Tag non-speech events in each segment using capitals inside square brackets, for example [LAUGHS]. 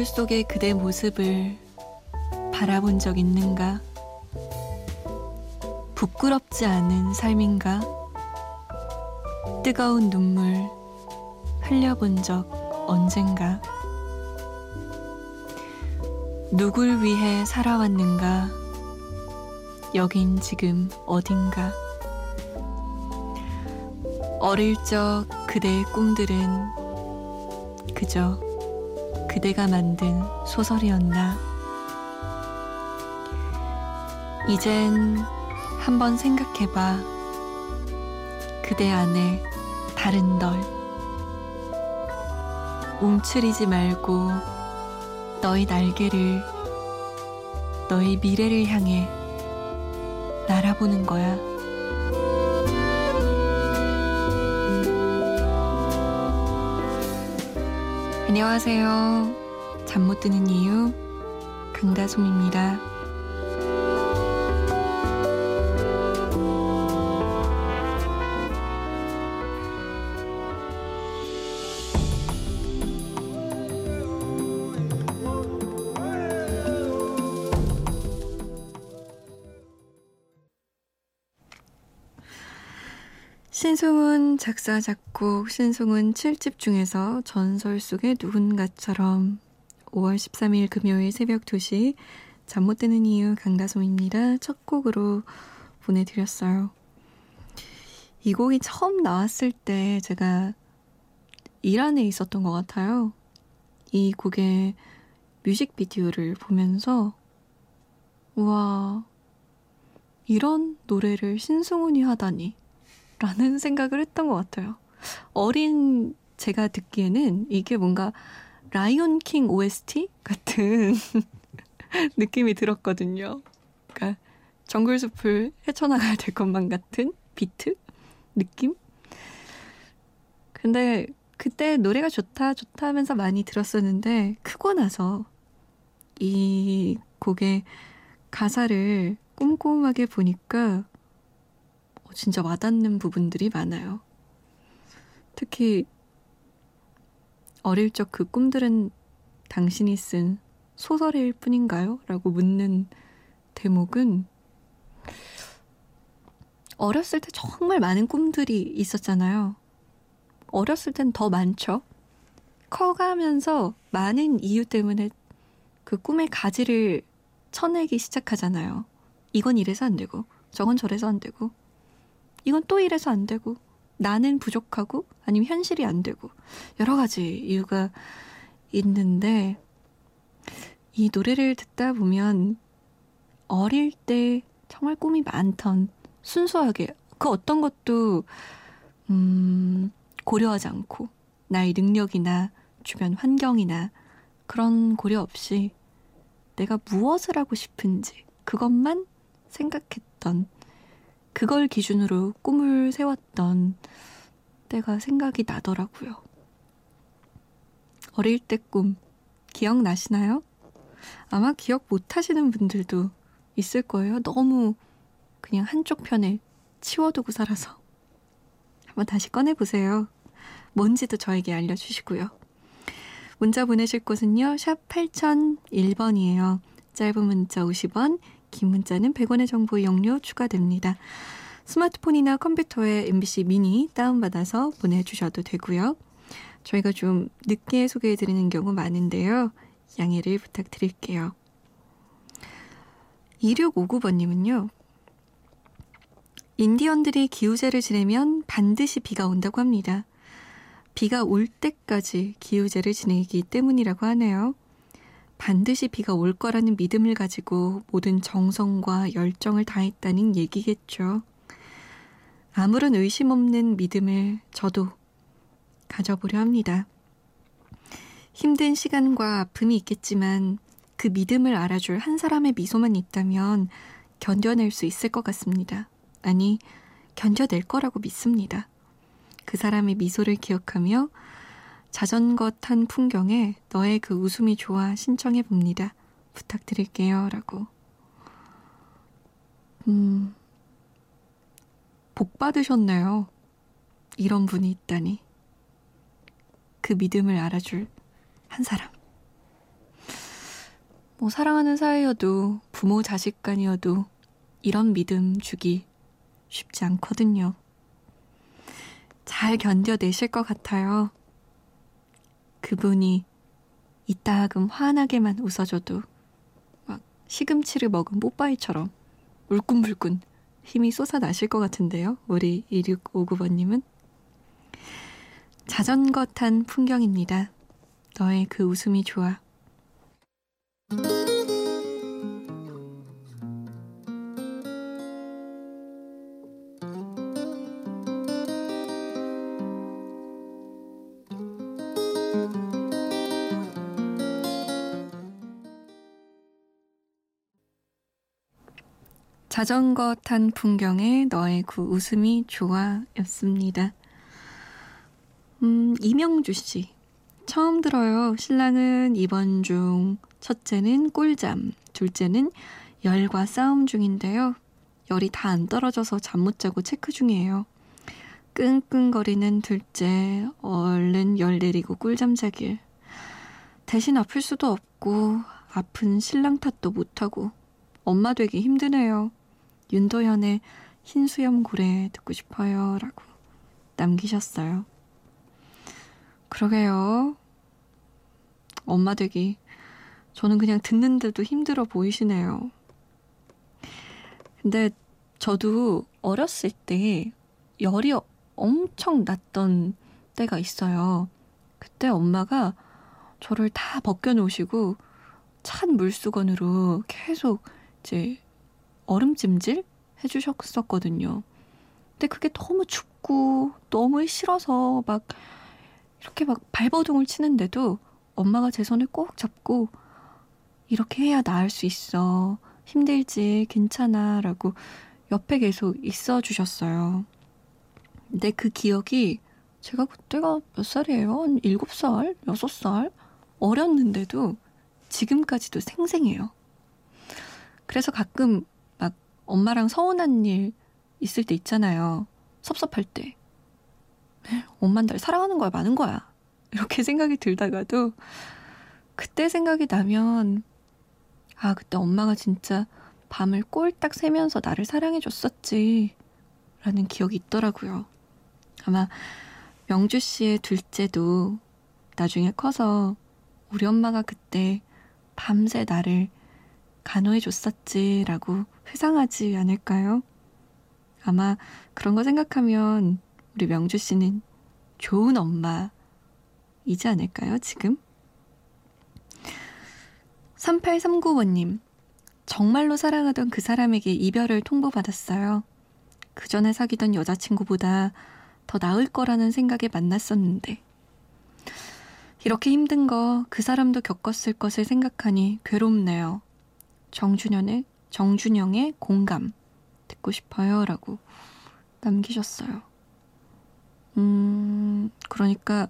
거울 속의 그대 모습을 바라본 적 있는가? 부끄럽지 않은 삶인가? 뜨거운 눈물 흘려본 적 언젠가? 누굴 위해 살아왔는가? 여긴 지금 어딘가? 어릴 적 그대의 꿈들은 그저 그대가 만든 소설이었나? 이젠 한번 생각해봐. 그대 안에 다른 널. 움츠리지 말고 너의 날개를 너의 미래를 향해 날아보는 거야. 안녕하세요. 잠 못 드는 이유 강다솜입니다. 작사 작곡 신승훈 7집 중에서 전설 속의 누군가처럼 5월 13일 금요일 새벽 2시 잠 못 드는 이유 강다솜입니다. 첫 곡으로 보내드렸어요. 이 곡이 처음 나왔을 때 제가 일 안에 있었던 것 같아요. 이 곡의 뮤직비디오를 보면서 우와 이런 노래를 신승훈이 하다니 라는 생각을 했던 것 같아요. 어린 제가 듣기에는 이게 뭔가 라이온 킹 OST 같은 [LAUGHS] 느낌이 들었거든요. 그러니까 정글 숲을 헤쳐나가야 될 [LAUGHS] 것만 같은 비트 느낌? 근데 그때 노래가 좋다 좋다 하면서 많이 들었었는데 크고 나서 이 곡의 가사를 꼼꼼하게 보니까 어, 진짜 와닿는 부분들이 많아요. 특히 어릴 적 그 꿈들은 당신이 쓴 소설일 뿐인가요? 라고 묻는 대목은 어렸을 때 정말 많은 꿈들이 있었잖아요. 어렸을 땐 더 많죠. 커가면서 많은 이유 때문에 그 꿈의 가지를 쳐내기 시작하잖아요. 이건 이래서 안 되고, 저건 저래서 안 되고, 이건 또 이래서 안 되고 나는 부족하고 아니면 현실이 안 되고 여러 가지 이유가 있는데 이 노래를 듣다 보면 어릴 때 정말 꿈이 많던 순수하게 그 어떤 것도 음 고려하지 않고 나의 능력이나 주변 환경이나 그런 고려 없이 내가 무엇을 하고 싶은지 그것만 생각했던 그걸 기준으로 꿈을 세웠던 때가 생각이 나더라고요. 어릴 때 꿈 기억나시나요? 아마 기억 못 하시는 분들도 있을 거예요. 너무 그냥 한쪽 편에 치워두고 살아서. 한번 다시 꺼내보세요. 뭔지도 저에게 알려주시고요. 문자 보내실 곳은요. 샵 8001번이에요. 짧은 문자 50원, 긴 문자는 100원의 정보 이용료 추가됩니다. 스마트폰이나 컴퓨터에 MBC 미니 다운받아서 보내주셔도 되고요. 저희가 좀 늦게 소개해드리는 경우 많은데요. 양해를 부탁드릴게요. 2659번님은요. 인디언들이 기우제를 지내면 반드시 비가 온다고 합니다. 비가 올 때까지 기우제를 지내기 때문이라고 하네요. 반드시 비가 올 거라는 믿음을 가지고 모든 정성과 열정을 다했다는 얘기겠죠. 아무런 의심 없는 믿음을 저도 가져보려 합니다. 힘든 시간과 아픔이 있겠지만 그 믿음을 알아줄 한 사람의 미소만 있다면 견뎌낼 수 있을 것 같습니다. 아니, 견뎌낼 거라고 믿습니다. 그 사람의 미소를 기억하며 자전거 탄 풍경에 너의 그 웃음이 좋아 신청해 봅니다. 부탁드릴게요. 라고. 음, 복 받으셨네요. 이런 분이 있다니. 그 믿음을 알아줄 한 사람. 뭐 사랑하는 사이여도 부모 자식 간이어도 이런 믿음 주기 쉽지 않거든요. 잘 견뎌내실 것 같아요. 그분이 이따금 환하게만 웃어줘도 막 시금치를 먹은 뽀빠이처럼 울끈불끈 힘이 솟아나실 것 같은데요. 우리 2659번님은. 자전거 탄 풍경입니다. 너의 그 웃음이 좋아. 자전거 탄 풍경에 너의 그 웃음이 좋아 였습니다. 음, 이명주 씨. 처음 들어요. 신랑은 입원 중, 첫째는 꿀잠, 둘째는 열과 싸움 중인데요. 열이 다 안 떨어져서 잠 못 자고 체크 중이에요. 끙끙거리는 둘째, 얼른 열 내리고 꿀잠 자길. 대신 아플 수도 없고, 아픈 신랑 탓도 못하고, 엄마 되기 힘드네요. 윤도현의 흰수염 고래 듣고 싶어요. 라고 남기셨어요. 그러게요. 엄마 되기. 저는 그냥 듣는데도 힘들어 보이시네요. 근데 저도 어렸을 때 열이 엄청 났던 때가 있어요. 그때 엄마가 저를 다 벗겨놓으시고 찬 물수건으로 계속 이제 얼음찜질 해주셨었거든요. 근데 그게 너무 춥고 너무 싫어서 막 이렇게 막 발버둥을 치는데도 엄마가 제 손을 꼭 잡고 이렇게 해야 나을 수 있어. 힘들지, 괜찮아. 라고 옆에 계속 있어 주셨어요. 근데 그 기억이 제가 그때가 몇 살이에요? 한 7살? 6살? 어렸는데도 지금까지도 생생해요. 그래서 가끔 엄마랑 서운한 일 있을 때 있잖아요. 섭섭할 때. 엄만 날 사랑하는 거야, 많은 거야. 이렇게 [LAUGHS] 생각이 들다가도 그때 생각이 나면 아, 그때 엄마가 진짜 밤을 꼴딱 새면서 나를 사랑해 줬었지. 라는 기억이 있더라고요. 아마 명주 씨의 둘째도 나중에 커서 우리 엄마가 그때 밤새 나를 간호해 줬었지라고 회상하지 않을까요? 아마 그런 거 생각하면 우리 명주 씨는 좋은 엄마이지 않을까요, 지금? 3839번님, 정말로 사랑하던 그 사람에게 이별을 통보받았어요. 그 전에 사귀던 여자친구보다 더 나을 거라는 생각에 만났었는데. 이렇게 힘든 거 그 사람도 겪었을 것을 생각하니 괴롭네요. 정준현의 정준영의 공감 듣고 싶어요. 라고 남기셨어요. 음, 그러니까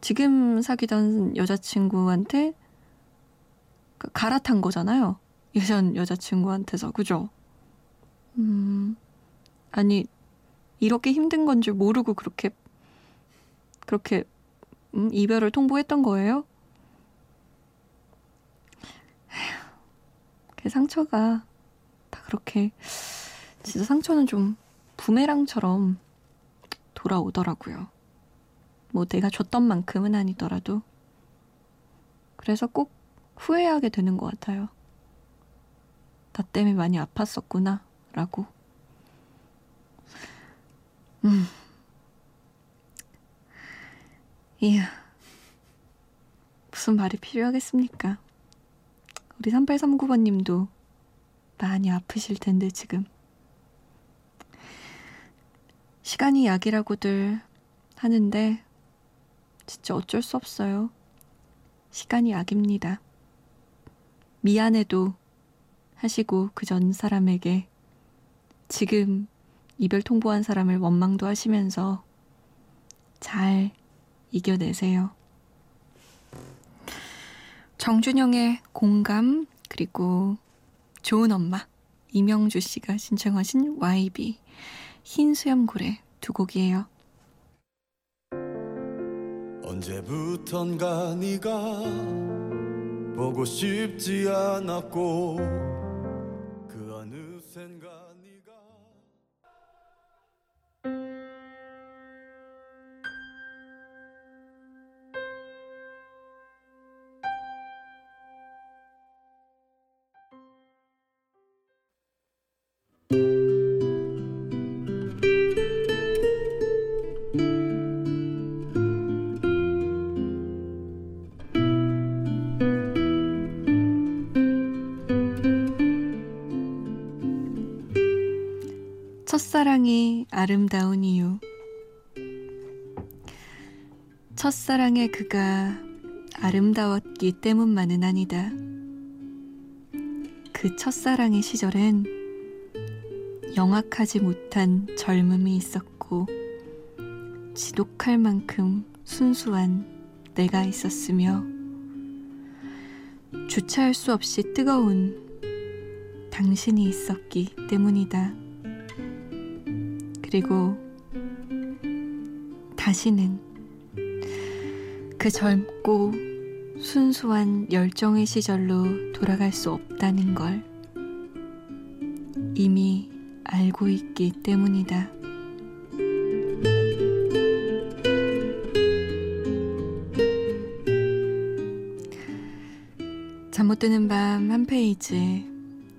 지금 사귀던 여자친구한테 그 갈아탄 거잖아요. 예전 여자친구한테서. 그죠? 음, 아니, 이렇게 힘든 건 줄 모르고 그렇게, 그렇게, 음, 이별을 통보했던 거예요? 그 상처가 다 그렇게 진짜 상처는 좀 부메랑처럼 돌아오더라고요. 뭐 내가 줬던 만큼은 아니더라도 그래서 꼭 후회하게 되는 것 같아요. 나 때문에 많이 아팠었구나 라고. 음. 이야. 무슨 말이 필요하겠습니까? 우리 3839번님도 많이 아프실 텐데, 지금. 시간이 약이라고들 하는데, 진짜 어쩔 수 없어요. 시간이 약입니다. 미안해도 하시고 그 전 사람에게 지금 이별 통보한 사람을 원망도 하시면서 잘 이겨내세요. 정준영의 공감 그리고 좋은 엄마 이명주 씨가 신청하신 YB 흰 수염고래 두 곡이에요. 언제부턴가 네가 보고 싶지 않았고 아름다운 이유. 첫사랑의 그가 아름다웠기 때문만은 아니다. 그 첫사랑의 시절엔 영악하지 못한 젊음이 있었고, 지독할 만큼 순수한 내가 있었으며, 주체할 수 없이 뜨거운 당신이 있었기 때문이다. 그리고 다시는 그 젊고 순수한 열정의 시절로 돌아갈 수 없다는 걸 이미 알고 있기 때문이다. 잠 못 드는 밤 한 페이지.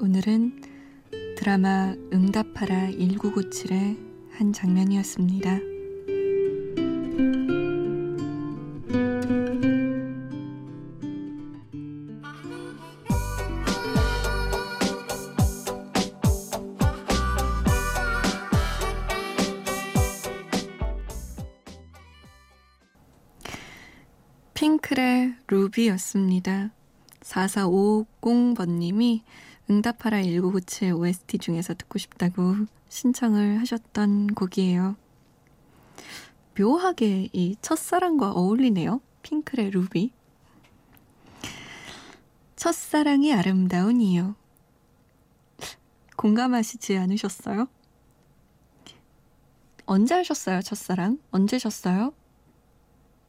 오늘은 드라마 응답하라 1997의 한 장면이었습니다. 핑클의 루비였습니다. 4450번님이 응답하라 1997 OST 중에서 듣고 싶다고 신청을 하셨던 곡이에요. 묘하게 이 첫사랑과 어울리네요. 핑클의 루비. 첫사랑이 아름다운 이유. 공감하시지 않으셨어요? 언제 하셨어요, 첫사랑? 언제셨어요?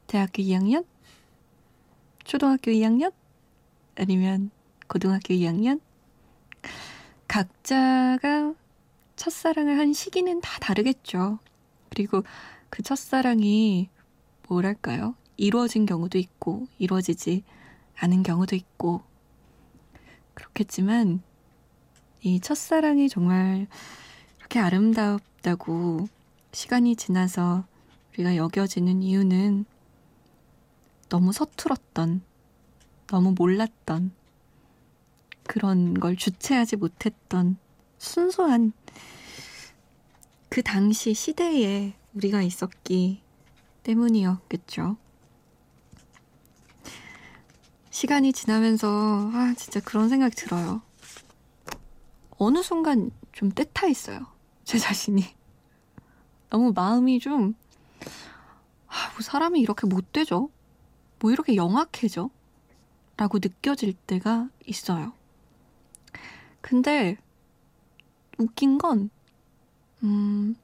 대학교 2학년? 초등학교 2학년? 아니면 고등학교 2학년? 각자가 첫사랑을 한 시기는 다 다르겠죠. 그리고 그 첫사랑이 뭐랄까요? 이루어진 경우도 있고, 이루어지지 않은 경우도 있고, 그렇겠지만, 이 첫사랑이 정말 그렇게 아름답다고 시간이 지나서 우리가 여겨지는 이유는 너무 서툴었던, 너무 몰랐던, 그런 걸 주체하지 못했던 순수한 그 당시 시대에 우리가 있었기 때문이었겠죠. 시간이 지나면서, 아, 진짜 그런 생각이 들어요. 어느 순간 좀 떼타 있어요. 제 자신이. 너무 마음이 좀, 아, 뭐 사람이 이렇게 못 되죠? 뭐 이렇게 영악해져? 라고 느껴질 때가 있어요. 근데 웃긴 건, 음,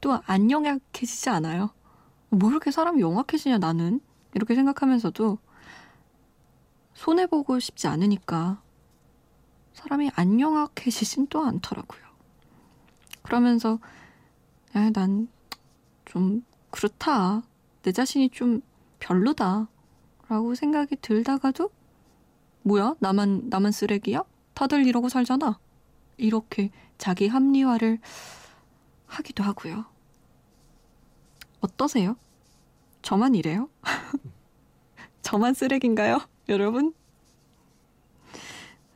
또 안 영악해지지 않아요. 뭐 이렇게 사람이 영악해지냐, 나는? 이렇게 생각하면서도 손해보고 싶지 않으니까 사람이 안 영악해지진 또 않더라고요. 그러면서, 야, 난 좀 그렇다. 내 자신이 좀 별로다. 라고 생각이 들다가도, 뭐야? 나만, 나만 쓰레기야? 다들 이러고 살잖아. 이렇게 자기 합리화를 하기도 하고요. 어떠세요? 저만 이래요? [LAUGHS] 저만 쓰레기인가요? 여러분?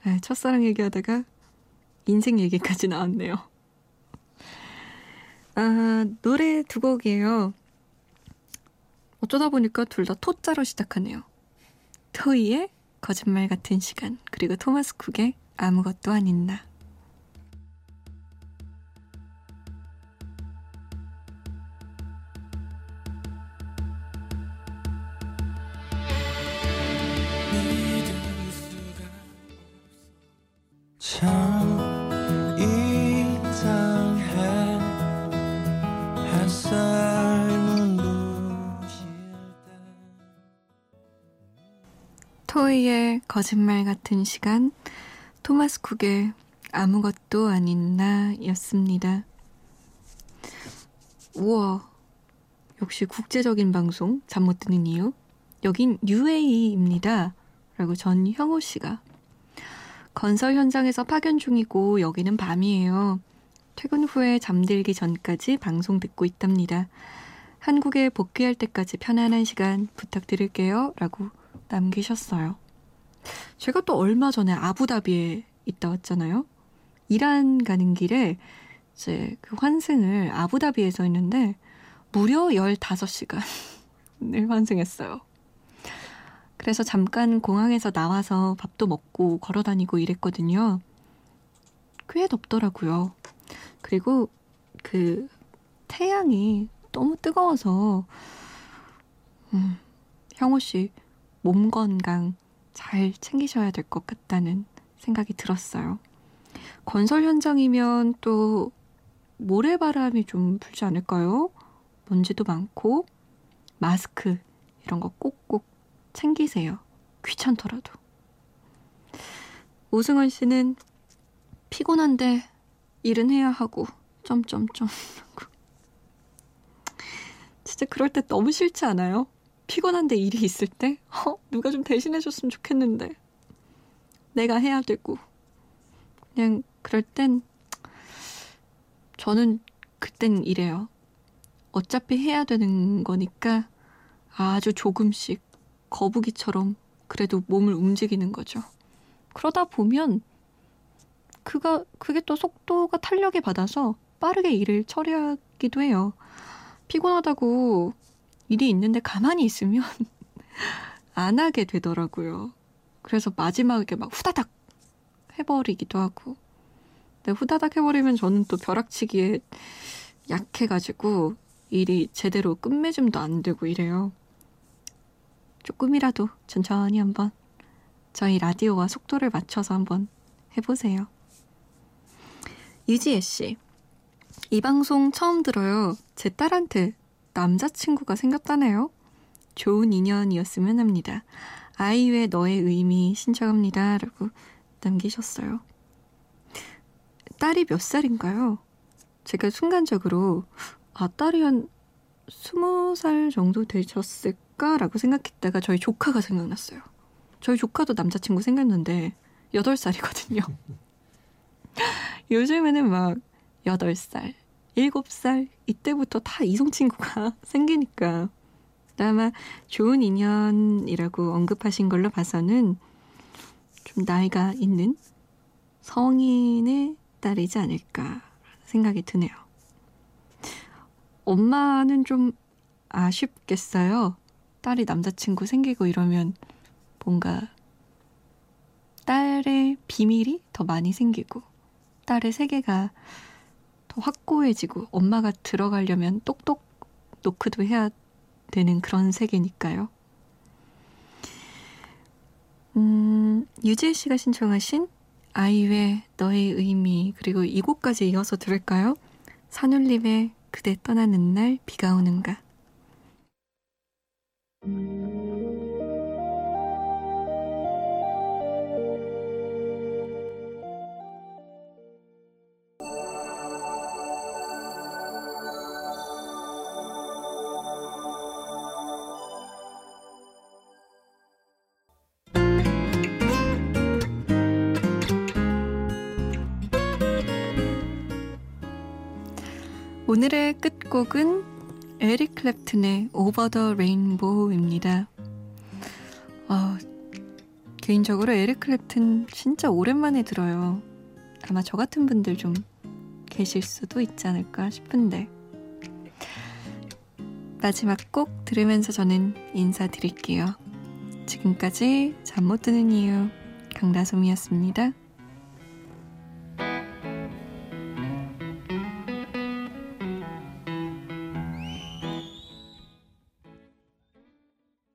네, 첫사랑 얘기하다가 인생 얘기까지 나왔네요. 아, 노래 두 곡이에요. 어쩌다 보니까 둘 다 토자로 시작하네요. 토이의 거짓말 같은 시간, 그리고 토마스 쿡의 아무것도 아닌 나. 토이의 거짓말 같은 시간, 토마스 쿡의 아무것도 아닌 나였습니다. 우와, 역시 국제적인 방송, 잠 못 드는 이유. 여긴 UAE입니다. 라고 전형호 씨가. 건설 현장에서 파견 중이고 여기는 밤이에요. 퇴근 후에 잠들기 전까지 방송 듣고 있답니다. 한국에 복귀할 때까지 편안한 시간 부탁드릴게요. 라고 남기셨어요. 제가 또 얼마 전에 아부다비에 있다 왔잖아요. 이란 가는 길에 이제 그 환승을 아부다비에서 했는데 무려 15시간을 [LAUGHS] 환승했어요. 그래서 잠깐 공항에서 나와서 밥도 먹고 걸어 다니고 이랬거든요. 꽤 덥더라고요. 그리고 그 태양이 너무 뜨거워서 음, 형호 씨 몸 건강 잘 챙기셔야 될 것 같다는 생각이 들었어요. 건설 현장이면 또 모래바람이 좀 불지 않을까요? 먼지도 많고 마스크 이런 거 꼭꼭 챙기세요. 귀찮더라도. 오승원 씨는 피곤한데 일은 해야 하고 점점점 진짜 그럴 때 너무 싫지 않아요? 피곤한데 일이 있을 때 어, 누가 좀 대신해줬으면 좋겠는데 내가 해야 되고 그냥 그럴 땐 저는 그땐 이래요. 어차피 해야 되는 거니까 아주 조금씩 거북이처럼 그래도 몸을 움직이는 거죠. 그러다 보면 그가 그게 또 속도가 탄력에 받아서 빠르게 일을 처리하기도 해요. 피곤하다고 일이 있는데 가만히 있으면 [LAUGHS] 안 하게 되더라고요. 그래서 마지막에 막 후다닥 해버리기도 하고. 근데 후다닥 해버리면 저는 또 벼락치기에 약해가지고 일이 제대로 끝맺음도 안 되고 이래요. 조금이라도 천천히 한번 저희 라디오와 속도를 맞춰서 한번 해보세요. 유지혜 씨. 이 방송 처음 들어요. 제 딸한테 남자친구가 생겼다네요. 좋은 인연이었으면 합니다. 아이유의 너의 의미 신청합니다. 라고 남기셨어요. 딸이 몇 살인가요? 제가 순간적으로, 아, 딸이 한 스무 살 정도 되셨을까 라고 생각했다가 저희 조카가 생각났어요. 저희 조카도 남자친구 생겼는데, 여덟 살이거든요. [LAUGHS] 요즘에는 막 8살, 7살 이때부터 다 이성 친구가 [LAUGHS] 생기니까 아마 좋은 인연이라고 언급하신 걸로 봐서는 좀 나이가 있는 성인의 딸이지 않을까 생각이 드네요. 엄마는 좀 아쉽겠어요. 딸이 남자친구 생기고 이러면 뭔가 딸의 비밀이 더 많이 생기고 딸의 세계가 더 확고해지고 엄마가 들어가려면 똑똑 노크도 해야 되는 그런 세계니까요. 음, 유재 씨가 신청하신 아이의 너의 의미 그리고 이 곡까지 이어서 들을까요? 산울림의 그대 떠나는 날 비가 오는가 오늘의 끝곡은 에릭 클랩튼의 Over the Rainbow입니다. 어, 개인적으로 에릭 클랩튼 진짜 오랜만에 들어요. 아마 저 같은 분들 좀 계실 수도 있지 않을까 싶은데. 마지막 곡 들으면서 저는 인사드릴게요. 지금까지 잠 못 드는 이유 강다솜이었습니다.